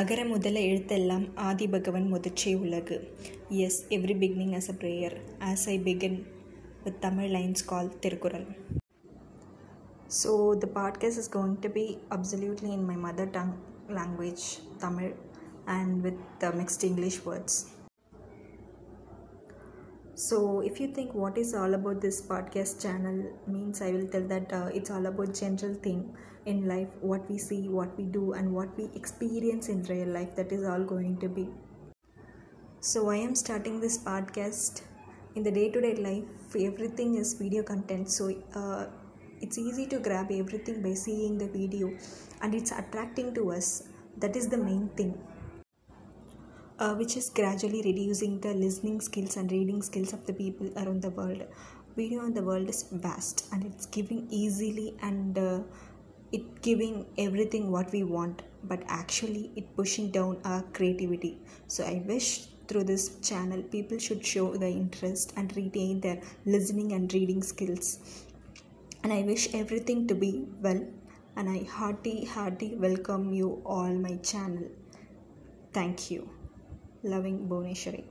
அகர முதல எழுத்தெல்லாம் ஆதி பகவன் முதற்றே உலகு as every beginning as a prayer as I begin with Tamil lines called Thirukkural So the podcast is going to be absolutely in my mother tongue language, Tamil, and with the mixed English words. so if you think what is all about this podcast channel means, I will tell that uh, it's all about general thing in life, what we see, what we do, and what we experience in real life. That is all going to be. So I am starting this podcast in the day-to-day life. Everything is video content, so uh, it's easy to grab everything by seeing the video, and it's attracting to us. That is the main thing uh, which is gradually reducing the listening skills and reading skills of the people around the world. Video in the world is vast and it's giving easily and uh, it giving everything what we want, but actually it pushing down our creativity. So I wish through this channel people should show the interest and retain their listening and reading skills. And I wish everything to be well. And I hearty, hearty welcome you all my channel. Thank you. Loving Bhuvneshwari.